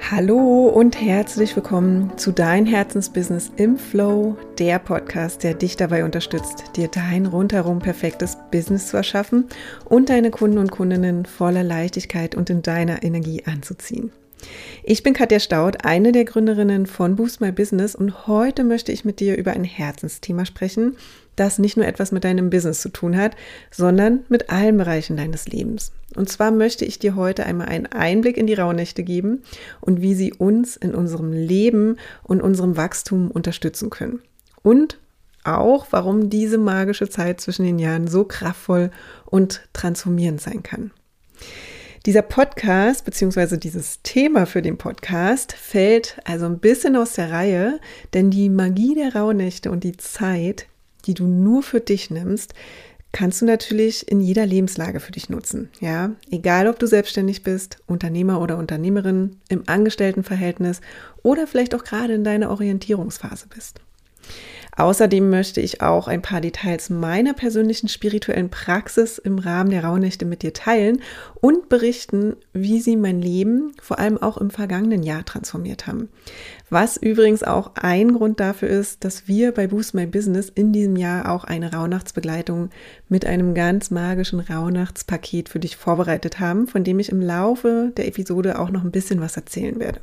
Hallo und herzlich willkommen zu Dein Herzensbusiness im Flow, der Podcast, der dich dabei unterstützt, dir dein rundherum perfektes Business zu erschaffen und deine Kunden und Kundinnen voller Leichtigkeit und in deiner Energie anzuziehen. Ich bin Katja Staud, eine der Gründerinnen von Boost My Business und heute möchte ich mit dir über ein Herzensthema sprechen, das nicht nur etwas mit deinem Business zu tun hat, sondern mit allen Bereichen deines Lebens. Und zwar möchte ich dir heute einmal einen Einblick in die Rauhnächte geben und wie sie uns in unserem Leben und unserem Wachstum unterstützen können. Und auch, warum diese magische Zeit zwischen den Jahren so kraftvoll und transformierend sein kann. Dieser Podcast beziehungsweise dieses Thema für den Podcast fällt also ein bisschen aus der Reihe, denn die Magie der Rauhnächte und die Zeit, die du nur für dich nimmst, kannst du natürlich in jeder Lebenslage für dich nutzen. Ja, egal ob du selbstständig bist, Unternehmer oder Unternehmerin, im Angestelltenverhältnis oder vielleicht auch gerade in deiner Orientierungsphase bist. Außerdem möchte ich auch ein paar Details meiner persönlichen spirituellen Praxis im Rahmen der Rauhnächte mit dir teilen und berichten, wie sie mein Leben vor allem auch im vergangenen Jahr transformiert haben. Was übrigens auch ein Grund dafür ist, dass wir bei Boost My Business in diesem Jahr auch eine Rauhnachtsbegleitung mit einem ganz magischen Rauhnachtspaket für dich vorbereitet haben, von dem ich im Laufe der Episode auch noch ein bisschen was erzählen werde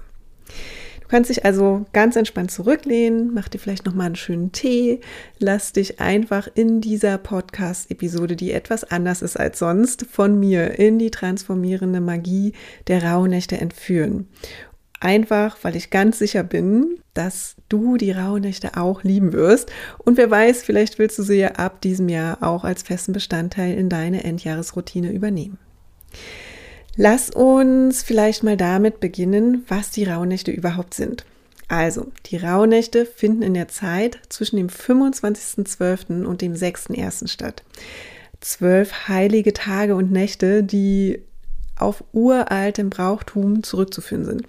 kannst dich also ganz entspannt zurücklehnen, mach dir vielleicht noch mal einen schönen Tee, lass dich einfach in dieser Podcast-Episode, die etwas anders ist als sonst, von mir in die transformierende Magie der Rauhnächte entführen. Einfach, weil ich ganz sicher bin, dass du die Rauhnächte auch lieben wirst. Und wer weiß, vielleicht willst du sie ja ab diesem Jahr auch als festen Bestandteil in deine Endjahresroutine übernehmen. Lass uns vielleicht mal damit beginnen, was die Rauhnächte überhaupt sind. Also, die Rauhnächte finden in der Zeit zwischen dem 25.12. und dem 6.1. statt. Zwölf heilige Tage und Nächte, die auf uraltem Brauchtum zurückzuführen sind.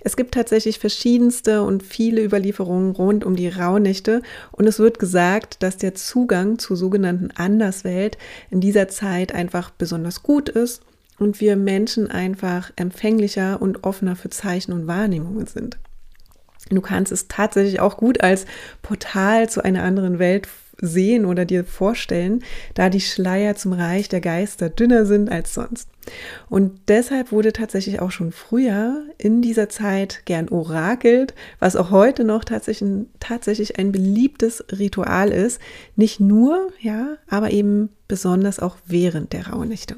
Es gibt tatsächlich verschiedenste und viele Überlieferungen rund um die Rauhnächte und es wird gesagt, dass der Zugang zur sogenannten Anderswelt in dieser Zeit einfach besonders gut ist und wir Menschen einfach empfänglicher und offener für Zeichen und Wahrnehmungen sind. Du kannst es tatsächlich auch gut als Portal zu einer anderen Welt sehen oder dir vorstellen, da die Schleier zum Reich der Geister dünner sind als sonst. Und deshalb wurde tatsächlich auch schon früher in dieser Zeit gern orakelt, was auch heute noch tatsächlich, tatsächlich ein beliebtes Ritual ist. Nicht nur, ja, aber eben besonders auch während der Rauhnächte.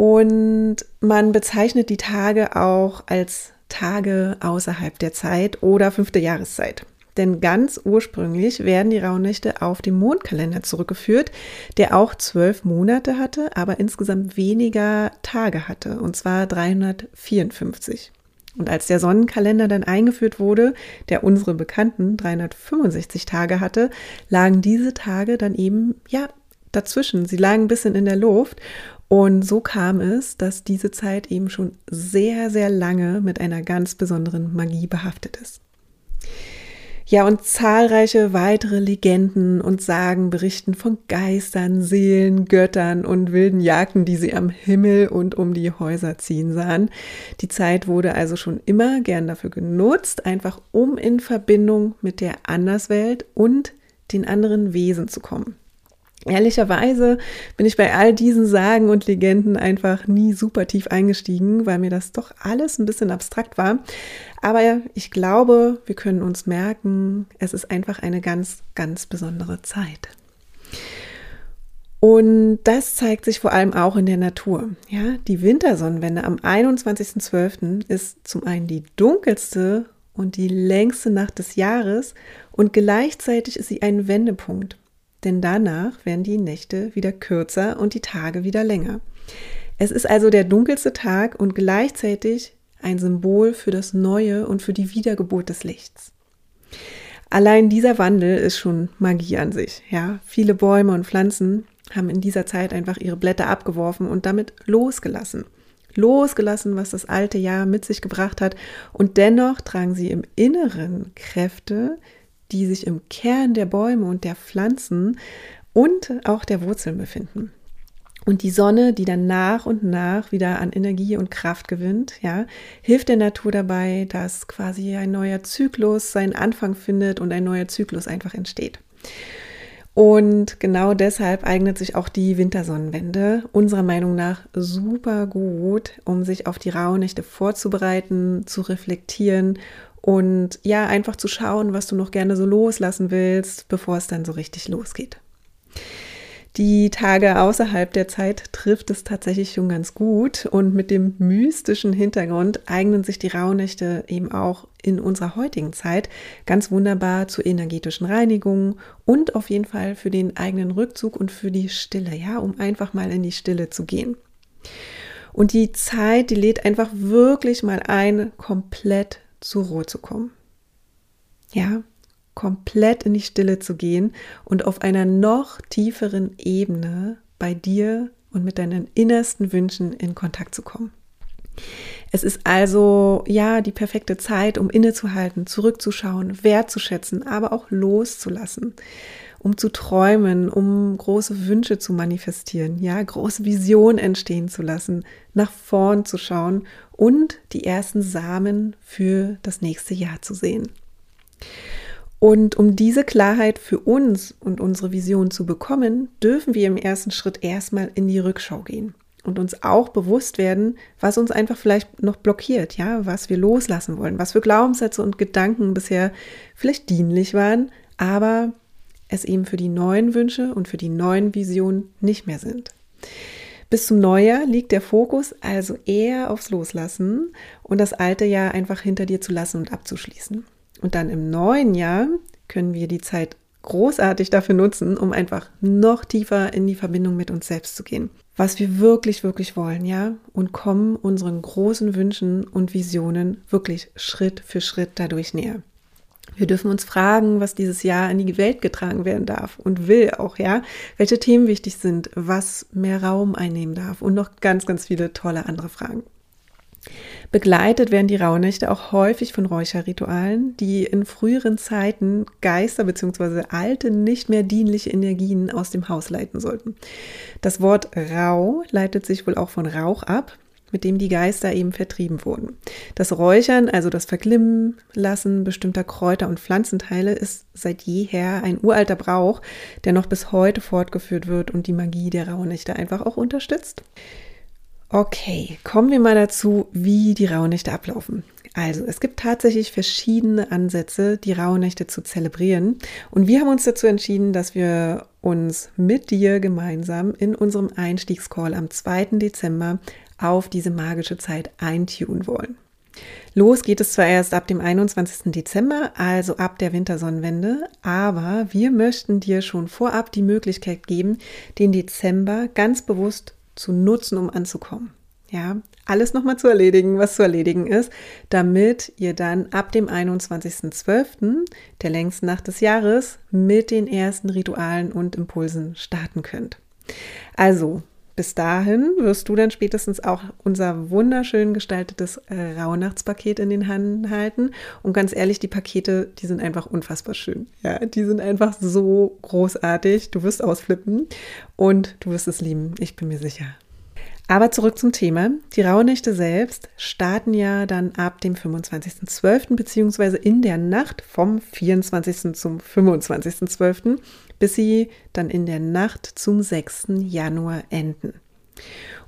Und man bezeichnet die Tage auch als Tage außerhalb der Zeit oder fünfte Jahreszeit. Denn ganz ursprünglich werden die Rauhnächte auf den Mondkalender zurückgeführt, der auch zwölf Monate hatte, aber insgesamt weniger Tage hatte, und zwar 354. Und als der Sonnenkalender dann eingeführt wurde, der unsere bekannten 365 Tage hatte, lagen diese Tage dann eben, ja, dazwischen. Sie lagen ein bisschen in der Luft und so kam es, dass diese Zeit eben schon sehr, sehr lange mit einer ganz besonderen Magie behaftet ist. Ja, und zahlreiche weitere Legenden und Sagen berichten von Geistern, Seelen, Göttern und wilden Jagden, die sie am Himmel und um die Häuser ziehen sahen. Die Zeit wurde also schon immer gern dafür genutzt, einfach um in Verbindung mit der Anderswelt und den anderen Wesen zu kommen. Ehrlicherweise bin ich bei all diesen Sagen und Legenden einfach nie super tief eingestiegen, weil mir das doch alles ein bisschen abstrakt war. Aber ich glaube, wir können uns merken, es ist einfach eine ganz, ganz besondere Zeit. Und das zeigt sich vor allem auch in der Natur. Ja, die Wintersonnenwende am 21.12. ist zum einen die dunkelste und die längste Nacht des Jahres und gleichzeitig ist sie ein Wendepunkt denn danach werden die Nächte wieder kürzer und die Tage wieder länger. Es ist also der dunkelste Tag und gleichzeitig ein Symbol für das Neue und für die Wiedergeburt des Lichts. Allein dieser Wandel ist schon Magie an sich. Ja, viele Bäume und Pflanzen haben in dieser Zeit einfach ihre Blätter abgeworfen und damit losgelassen. Losgelassen, was das alte Jahr mit sich gebracht hat. Und dennoch tragen sie im Inneren Kräfte, die sich im Kern der Bäume und der Pflanzen und auch der Wurzeln befinden. Und die Sonne, die dann nach und nach wieder an Energie und Kraft gewinnt, ja, hilft der Natur dabei, dass quasi ein neuer Zyklus seinen Anfang findet und ein neuer Zyklus einfach entsteht. Und genau deshalb eignet sich auch die Wintersonnenwende unserer Meinung nach super gut, um sich auf die Rauhnächte vorzubereiten, zu reflektieren und ja, einfach zu schauen, was du noch gerne so loslassen willst, bevor es dann so richtig losgeht. Die Tage außerhalb der Zeit trifft es tatsächlich schon ganz gut und mit dem mystischen Hintergrund eignen sich die Rauhnächte eben auch in unserer heutigen Zeit ganz wunderbar zur energetischen Reinigung und auf jeden Fall für den eigenen Rückzug und für die Stille, ja, um einfach mal in die Stille zu gehen. Und die Zeit, die lädt einfach wirklich mal ein, komplett zur Ruhe zu kommen. Ja, komplett in die Stille zu gehen und auf einer noch tieferen Ebene bei dir und mit deinen innersten Wünschen in Kontakt zu kommen. Es ist also ja die perfekte Zeit, um innezuhalten, zurückzuschauen, wertzuschätzen, aber auch loszulassen, um zu träumen, um große Wünsche zu manifestieren, ja, große Visionen entstehen zu lassen, nach vorn zu schauen und die ersten Samen für das nächste Jahr zu sehen. Und um diese Klarheit für uns und unsere Vision zu bekommen, dürfen wir im ersten Schritt erstmal in die Rückschau gehen und uns auch bewusst werden, was uns einfach vielleicht noch blockiert, ja, was wir loslassen wollen, was für Glaubenssätze und Gedanken bisher vielleicht dienlich waren, aber es eben für die neuen Wünsche und für die neuen Visionen nicht mehr sind. Bis zum Neujahr liegt der Fokus also eher aufs Loslassen und das alte Jahr einfach hinter dir zu lassen und abzuschließen. Und dann im neuen Jahr können wir die Zeit großartig dafür nutzen, um einfach noch tiefer in die Verbindung mit uns selbst zu gehen. Was wir wirklich, wirklich wollen, ja? Und kommen unseren großen Wünschen und Visionen wirklich Schritt für Schritt dadurch näher. Wir dürfen uns fragen, was dieses Jahr in die Welt getragen werden darf und will auch, ja? Welche Themen wichtig sind, was mehr Raum einnehmen darf und noch ganz, ganz viele tolle andere Fragen. Begleitet werden die Rauhnächte auch häufig von Räucherritualen, die in früheren Zeiten Geister bzw. alte, nicht mehr dienliche Energien aus dem Haus leiten sollten. Das Wort Rau leitet sich wohl auch von Rauch ab, mit dem die Geister eben vertrieben wurden. Das Räuchern, also das Verglimmen lassen bestimmter Kräuter und Pflanzenteile, ist seit jeher ein uralter Brauch, der noch bis heute fortgeführt wird und die Magie der Rauhnächte einfach auch unterstützt. Okay, kommen wir mal dazu, wie die Rauhnächte ablaufen. Also, es gibt tatsächlich verschiedene Ansätze, die Rauhnächte zu zelebrieren. Und wir haben uns dazu entschieden, dass wir uns mit dir gemeinsam in unserem Einstiegscall am 2. Dezember auf diese magische Zeit eintun wollen. Los geht es zwar erst ab dem 21. Dezember, also ab der Wintersonnenwende, aber wir möchten dir schon vorab die Möglichkeit geben, den Dezember ganz bewusst zu nutzen, um anzukommen. Ja, alles nochmal zu erledigen, was zu erledigen ist, damit ihr dann ab dem 21.12., der längsten Nacht des Jahres, mit den ersten Ritualen und Impulsen starten könnt. Also, bis dahin wirst du dann spätestens auch unser wunderschön gestaltetes äh, Rauhnachtspaket in den Händen halten. Und ganz ehrlich, die Pakete, die sind einfach unfassbar schön. Ja, die sind einfach so großartig. Du wirst ausflippen und du wirst es lieben. Ich bin mir sicher. Aber zurück zum Thema. Die Rauhnächte selbst starten ja dann ab dem 25.12. beziehungsweise in der Nacht vom 24. zum 25.12., bis sie dann in der Nacht zum 6. Januar enden.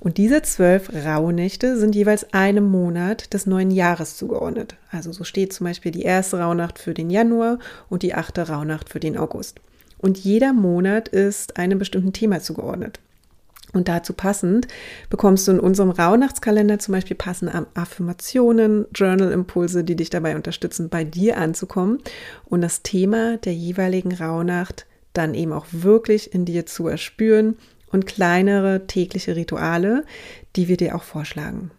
Und diese zwölf Rauhnächte sind jeweils einem Monat des neuen Jahres zugeordnet. Also so steht zum Beispiel die erste Rauhnacht für den Januar und die achte Rauhnacht für den August. Und jeder Monat ist einem bestimmten Thema zugeordnet. Und dazu passend bekommst du in unserem Rauhnachtskalender zum Beispiel passende Affirmationen, Journal-Impulse, die dich dabei unterstützen, bei dir anzukommen und das Thema der jeweiligen Rauhnacht dann eben auch wirklich in dir zu erspüren und kleinere tägliche Rituale, die wir dir auch vorschlagen.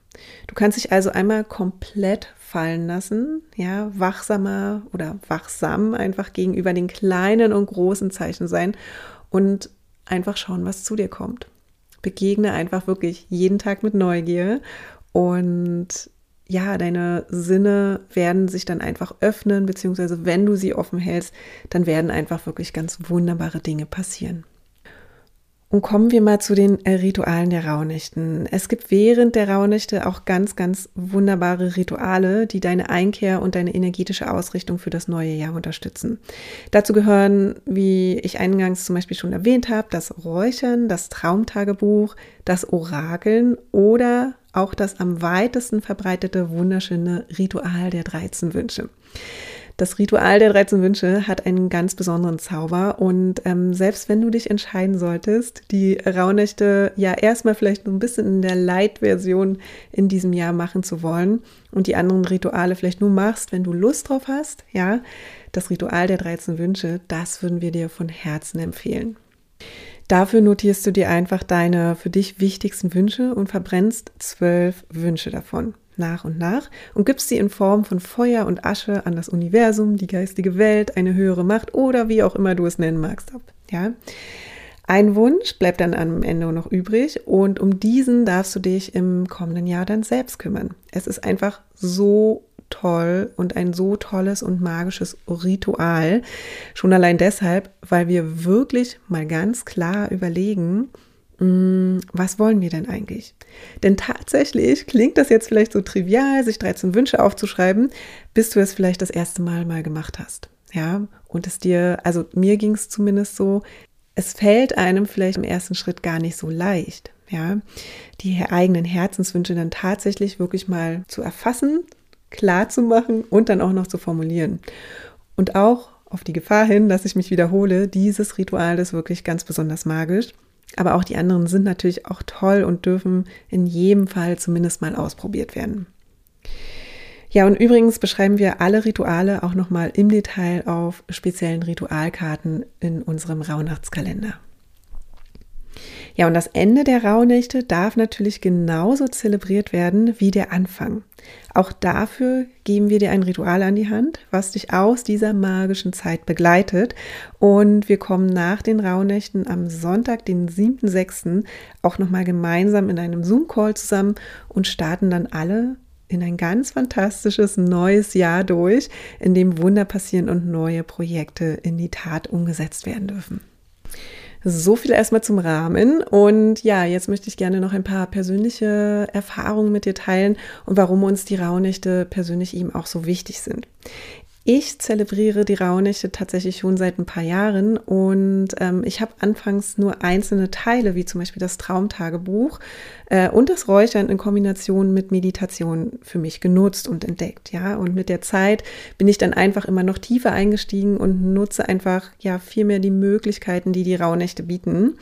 Du kannst dich also einmal komplett fallen lassen, ja, wachsamer oder wachsam einfach gegenüber den kleinen und großen Zeichen sein und einfach schauen, was zu dir kommt begegne einfach wirklich jeden Tag mit Neugier und ja, deine Sinne werden sich dann einfach öffnen, beziehungsweise wenn du sie offen hältst, dann werden einfach wirklich ganz wunderbare Dinge passieren. Und kommen wir mal zu den äh, Ritualen der Rauhnächten. Es gibt während der Rauhnächte auch ganz, ganz wunderbare Rituale, die deine Einkehr und deine energetische Ausrichtung für das neue Jahr unterstützen. Dazu gehören, wie ich eingangs zum Beispiel schon erwähnt habe, das Räuchern, das Traumtagebuch, das Orakeln oder auch das am weitesten verbreitete wunderschöne Ritual der 13 Wünsche. Das Ritual der 13 Wünsche hat einen ganz besonderen Zauber und ähm, selbst wenn du dich entscheiden solltest, die Rauhnächte ja erstmal vielleicht nur ein bisschen in der Light-Version in diesem Jahr machen zu wollen und die anderen Rituale vielleicht nur machst, wenn du Lust drauf hast, ja, das Ritual der 13 Wünsche, das würden wir dir von Herzen empfehlen. Dafür notierst du dir einfach deine für dich wichtigsten Wünsche und verbrennst zwölf Wünsche davon nach und nach und gibst sie in Form von Feuer und Asche an das Universum, die geistige Welt, eine höhere Macht oder wie auch immer du es nennen magst ab. Ja? Ein Wunsch bleibt dann am Ende noch übrig und um diesen darfst du dich im kommenden Jahr dann selbst kümmern. Es ist einfach so toll und ein so tolles und magisches Ritual. Schon allein deshalb, weil wir wirklich mal ganz klar überlegen, was wollen wir denn eigentlich? Denn tatsächlich klingt das jetzt vielleicht so trivial, sich 13 Wünsche aufzuschreiben, bis du es vielleicht das erste Mal mal gemacht hast. Ja, und es dir, also mir ging es zumindest so, es fällt einem vielleicht im ersten Schritt gar nicht so leicht, ja, die eigenen Herzenswünsche dann tatsächlich wirklich mal zu erfassen, klar zu machen und dann auch noch zu formulieren. Und auch auf die Gefahr hin, dass ich mich wiederhole, dieses Ritual ist wirklich ganz besonders magisch aber auch die anderen sind natürlich auch toll und dürfen in jedem Fall zumindest mal ausprobiert werden. Ja, und übrigens beschreiben wir alle Rituale auch nochmal im Detail auf speziellen Ritualkarten in unserem Rauhnachtskalender. Ja, und das Ende der Rauhnächte darf natürlich genauso zelebriert werden wie der Anfang. Auch dafür geben wir dir ein Ritual an die Hand, was dich aus dieser magischen Zeit begleitet. Und wir kommen nach den Rauhnächten am Sonntag, den 7.6., auch nochmal gemeinsam in einem Zoom-Call zusammen und starten dann alle in ein ganz fantastisches neues Jahr durch, in dem Wunder passieren und neue Projekte in die Tat umgesetzt werden dürfen. So viel erstmal zum Rahmen. Und ja, jetzt möchte ich gerne noch ein paar persönliche Erfahrungen mit dir teilen und warum uns die Rauhnächte persönlich eben auch so wichtig sind. Ich zelebriere die Rauhnächte tatsächlich schon seit ein paar Jahren und ähm, ich habe anfangs nur einzelne Teile, wie zum Beispiel das Traumtagebuch äh, und das Räuchern in Kombination mit Meditation für mich genutzt und entdeckt. Ja, und mit der Zeit bin ich dann einfach immer noch tiefer eingestiegen und nutze einfach ja viel mehr die Möglichkeiten, die die Rauhnächte bieten.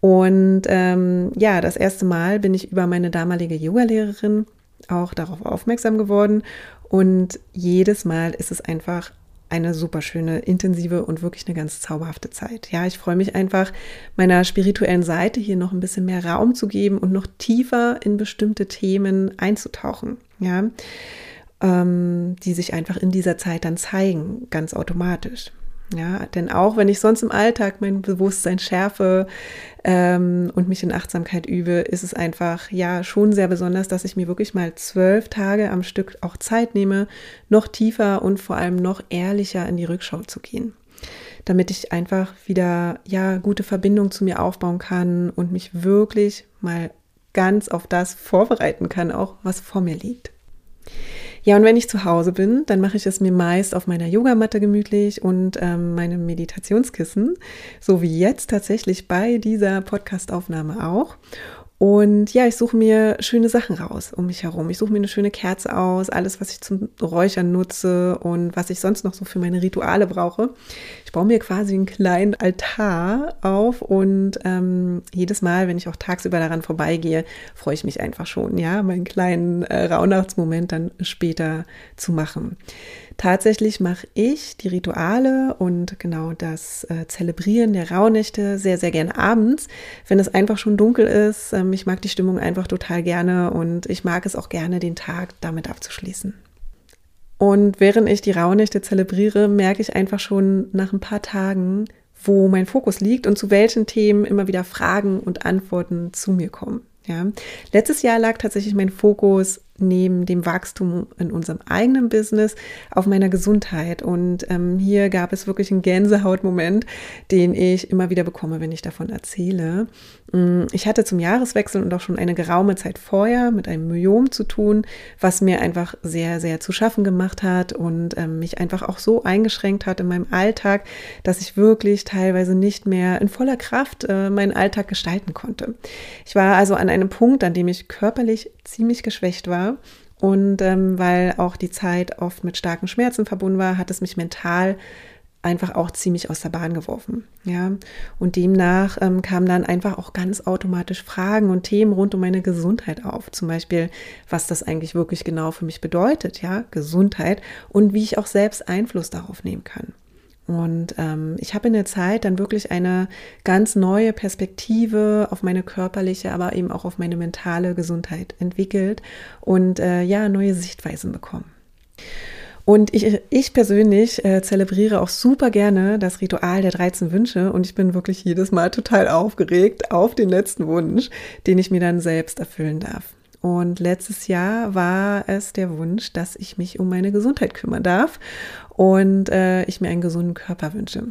Und ähm, ja, das erste Mal bin ich über meine damalige Yogalehrerin auch darauf aufmerksam geworden und jedes Mal ist es einfach eine super schöne, intensive und wirklich eine ganz zauberhafte Zeit. Ja, ich freue mich einfach, meiner spirituellen Seite hier noch ein bisschen mehr Raum zu geben und noch tiefer in bestimmte Themen einzutauchen. Ja, ähm, die sich einfach in dieser Zeit dann zeigen, ganz automatisch. Ja, denn auch wenn ich sonst im Alltag mein Bewusstsein schärfe ähm, und mich in Achtsamkeit übe, ist es einfach ja schon sehr besonders, dass ich mir wirklich mal zwölf Tage am Stück auch Zeit nehme, noch tiefer und vor allem noch ehrlicher in die Rückschau zu gehen. Damit ich einfach wieder ja gute Verbindung zu mir aufbauen kann und mich wirklich mal ganz auf das vorbereiten kann, auch was vor mir liegt. Ja, und wenn ich zu Hause bin, dann mache ich es mir meist auf meiner Yogamatte gemütlich und ähm, meinem Meditationskissen, so wie jetzt tatsächlich bei dieser Podcastaufnahme auch. Und ja, ich suche mir schöne Sachen raus um mich herum. Ich suche mir eine schöne Kerze aus, alles, was ich zum Räuchern nutze und was ich sonst noch so für meine Rituale brauche. Ich baue mir quasi einen kleinen Altar auf und ähm, jedes Mal, wenn ich auch tagsüber daran vorbeigehe, freue ich mich einfach schon, ja, meinen kleinen äh, Rauhnachtsmoment dann später zu machen. Tatsächlich mache ich die Rituale und genau das äh, Zelebrieren der Rauhnächte sehr, sehr gerne abends, wenn es einfach schon dunkel ist. Ähm, ich mag die Stimmung einfach total gerne und ich mag es auch gerne, den Tag damit abzuschließen. Und während ich die Rauhnächte zelebriere, merke ich einfach schon nach ein paar Tagen, wo mein Fokus liegt und zu welchen Themen immer wieder Fragen und Antworten zu mir kommen. Ja. Letztes Jahr lag tatsächlich mein Fokus neben dem Wachstum in unserem eigenen Business auf meiner Gesundheit. Und ähm, hier gab es wirklich einen Gänsehautmoment, den ich immer wieder bekomme, wenn ich davon erzähle. Mm, ich hatte zum Jahreswechsel und auch schon eine geraume Zeit vorher mit einem Myom zu tun, was mir einfach sehr, sehr zu schaffen gemacht hat und ähm, mich einfach auch so eingeschränkt hat in meinem Alltag, dass ich wirklich teilweise nicht mehr in voller Kraft äh, meinen Alltag gestalten konnte. Ich war also an einem Punkt, an dem ich körperlich ziemlich geschwächt war. Und ähm, weil auch die Zeit oft mit starken Schmerzen verbunden war, hat es mich mental einfach auch ziemlich aus der Bahn geworfen. Ja, und demnach ähm, kamen dann einfach auch ganz automatisch Fragen und Themen rund um meine Gesundheit auf. Zum Beispiel, was das eigentlich wirklich genau für mich bedeutet, ja, Gesundheit und wie ich auch selbst Einfluss darauf nehmen kann. Und ähm, ich habe in der Zeit dann wirklich eine ganz neue Perspektive auf meine körperliche, aber eben auch auf meine mentale Gesundheit entwickelt und äh, ja, neue Sichtweisen bekommen. Und ich, ich persönlich äh, zelebriere auch super gerne das Ritual der 13 Wünsche und ich bin wirklich jedes Mal total aufgeregt auf den letzten Wunsch, den ich mir dann selbst erfüllen darf. Und letztes Jahr war es der Wunsch, dass ich mich um meine Gesundheit kümmern darf und äh, ich mir einen gesunden Körper wünsche.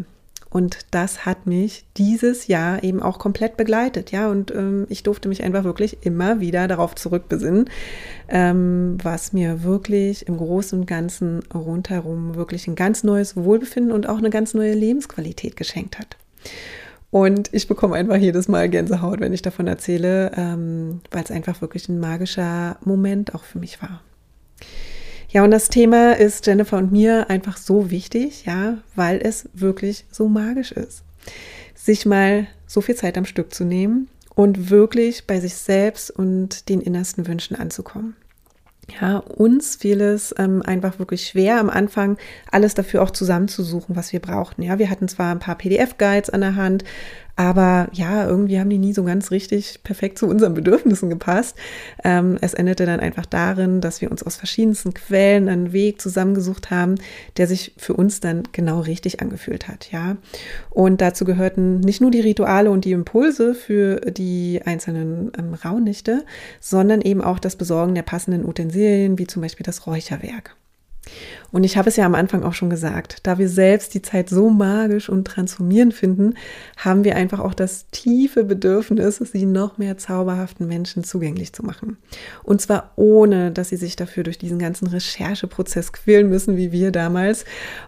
Und das hat mich dieses Jahr eben auch komplett begleitet, ja. Und ähm, ich durfte mich einfach wirklich immer wieder darauf zurückbesinnen, ähm, was mir wirklich im Großen und Ganzen rundherum wirklich ein ganz neues Wohlbefinden und auch eine ganz neue Lebensqualität geschenkt hat. Und ich bekomme einfach jedes Mal Gänsehaut, wenn ich davon erzähle, ähm, weil es einfach wirklich ein magischer Moment auch für mich war. Ja, und das Thema ist Jennifer und mir einfach so wichtig, ja, weil es wirklich so magisch ist. Sich mal so viel Zeit am Stück zu nehmen und wirklich bei sich selbst und den innersten Wünschen anzukommen. Ja, uns fiel es ähm, einfach wirklich schwer am Anfang, alles dafür auch zusammenzusuchen, was wir brauchten. Ja, wir hatten zwar ein paar PDF-Guides an der Hand, aber ja, irgendwie haben die nie so ganz richtig perfekt zu unseren Bedürfnissen gepasst. Ähm, es endete dann einfach darin, dass wir uns aus verschiedensten Quellen einen Weg zusammengesucht haben, der sich für uns dann genau richtig angefühlt hat. Ja, und dazu gehörten nicht nur die Rituale und die Impulse für die einzelnen ähm, Raunichte, sondern eben auch das Besorgen der passenden Utensilien, wie zum Beispiel das Räucherwerk. Und ich habe es ja am Anfang auch schon gesagt, da wir selbst die Zeit so magisch und transformierend finden, haben wir einfach auch das tiefe Bedürfnis, sie noch mehr zauberhaften Menschen zugänglich zu machen. Und zwar ohne, dass sie sich dafür durch diesen ganzen Rechercheprozess quälen müssen, wie wir damals.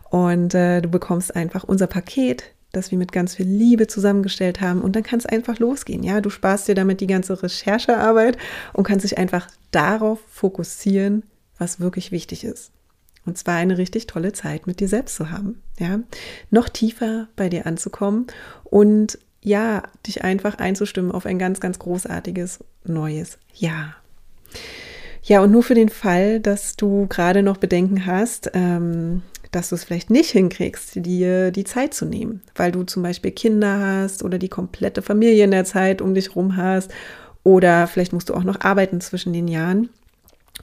Und äh, du bekommst einfach unser Paket, das wir mit ganz viel Liebe zusammengestellt haben. Und dann kann es einfach losgehen. Ja, du sparst dir damit die ganze Recherchearbeit und kannst dich einfach darauf fokussieren, was wirklich wichtig ist. Und zwar eine richtig tolle Zeit mit dir selbst zu haben. Ja, noch tiefer bei dir anzukommen und ja, dich einfach einzustimmen auf ein ganz, ganz großartiges neues Ja. Ja, und nur für den Fall, dass du gerade noch Bedenken hast, ähm, dass du es vielleicht nicht hinkriegst, dir die Zeit zu nehmen, weil du zum Beispiel Kinder hast oder die komplette Familie in der Zeit um dich rum hast oder vielleicht musst du auch noch arbeiten zwischen den Jahren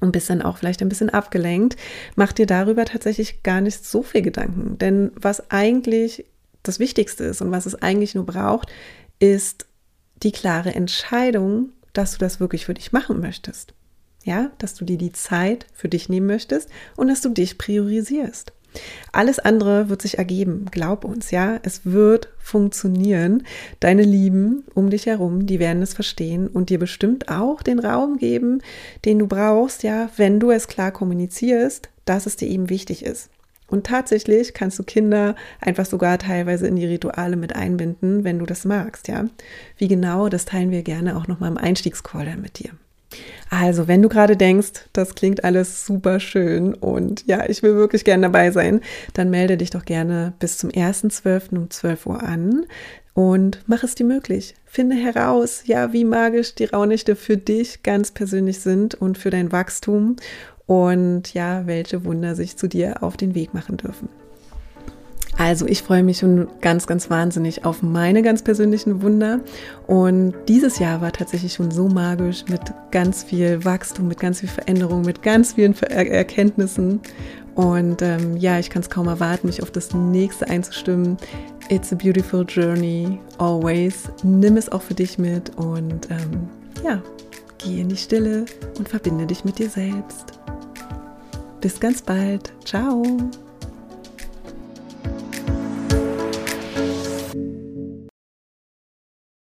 und bist dann auch vielleicht ein bisschen abgelenkt, mach dir darüber tatsächlich gar nicht so viel Gedanken. Denn was eigentlich das Wichtigste ist und was es eigentlich nur braucht, ist die klare Entscheidung, dass du das wirklich für dich machen möchtest. Ja, dass du dir die Zeit für dich nehmen möchtest und dass du dich priorisierst. Alles andere wird sich ergeben, glaub uns, ja, es wird funktionieren. Deine Lieben um dich herum, die werden es verstehen und dir bestimmt auch den Raum geben, den du brauchst, ja, wenn du es klar kommunizierst, dass es dir eben wichtig ist. Und tatsächlich kannst du Kinder einfach sogar teilweise in die Rituale mit einbinden, wenn du das magst, ja. Wie genau, das teilen wir gerne auch nochmal im Einstiegscall mit dir. Also, wenn du gerade denkst, das klingt alles super schön und ja, ich will wirklich gerne dabei sein, dann melde dich doch gerne bis zum 1.12. um 12 Uhr an und mach es dir möglich. Finde heraus, ja, wie magisch die Raunächte für dich ganz persönlich sind und für dein Wachstum und ja, welche Wunder sich zu dir auf den Weg machen dürfen. Also ich freue mich schon ganz, ganz wahnsinnig auf meine ganz persönlichen Wunder. Und dieses Jahr war tatsächlich schon so magisch mit ganz viel Wachstum, mit ganz viel Veränderung, mit ganz vielen Erkenntnissen. Und ähm, ja, ich kann es kaum erwarten, mich auf das nächste einzustimmen. It's a beautiful journey, always. Nimm es auch für dich mit und ähm, ja, geh in die Stille und verbinde dich mit dir selbst. Bis ganz bald. Ciao.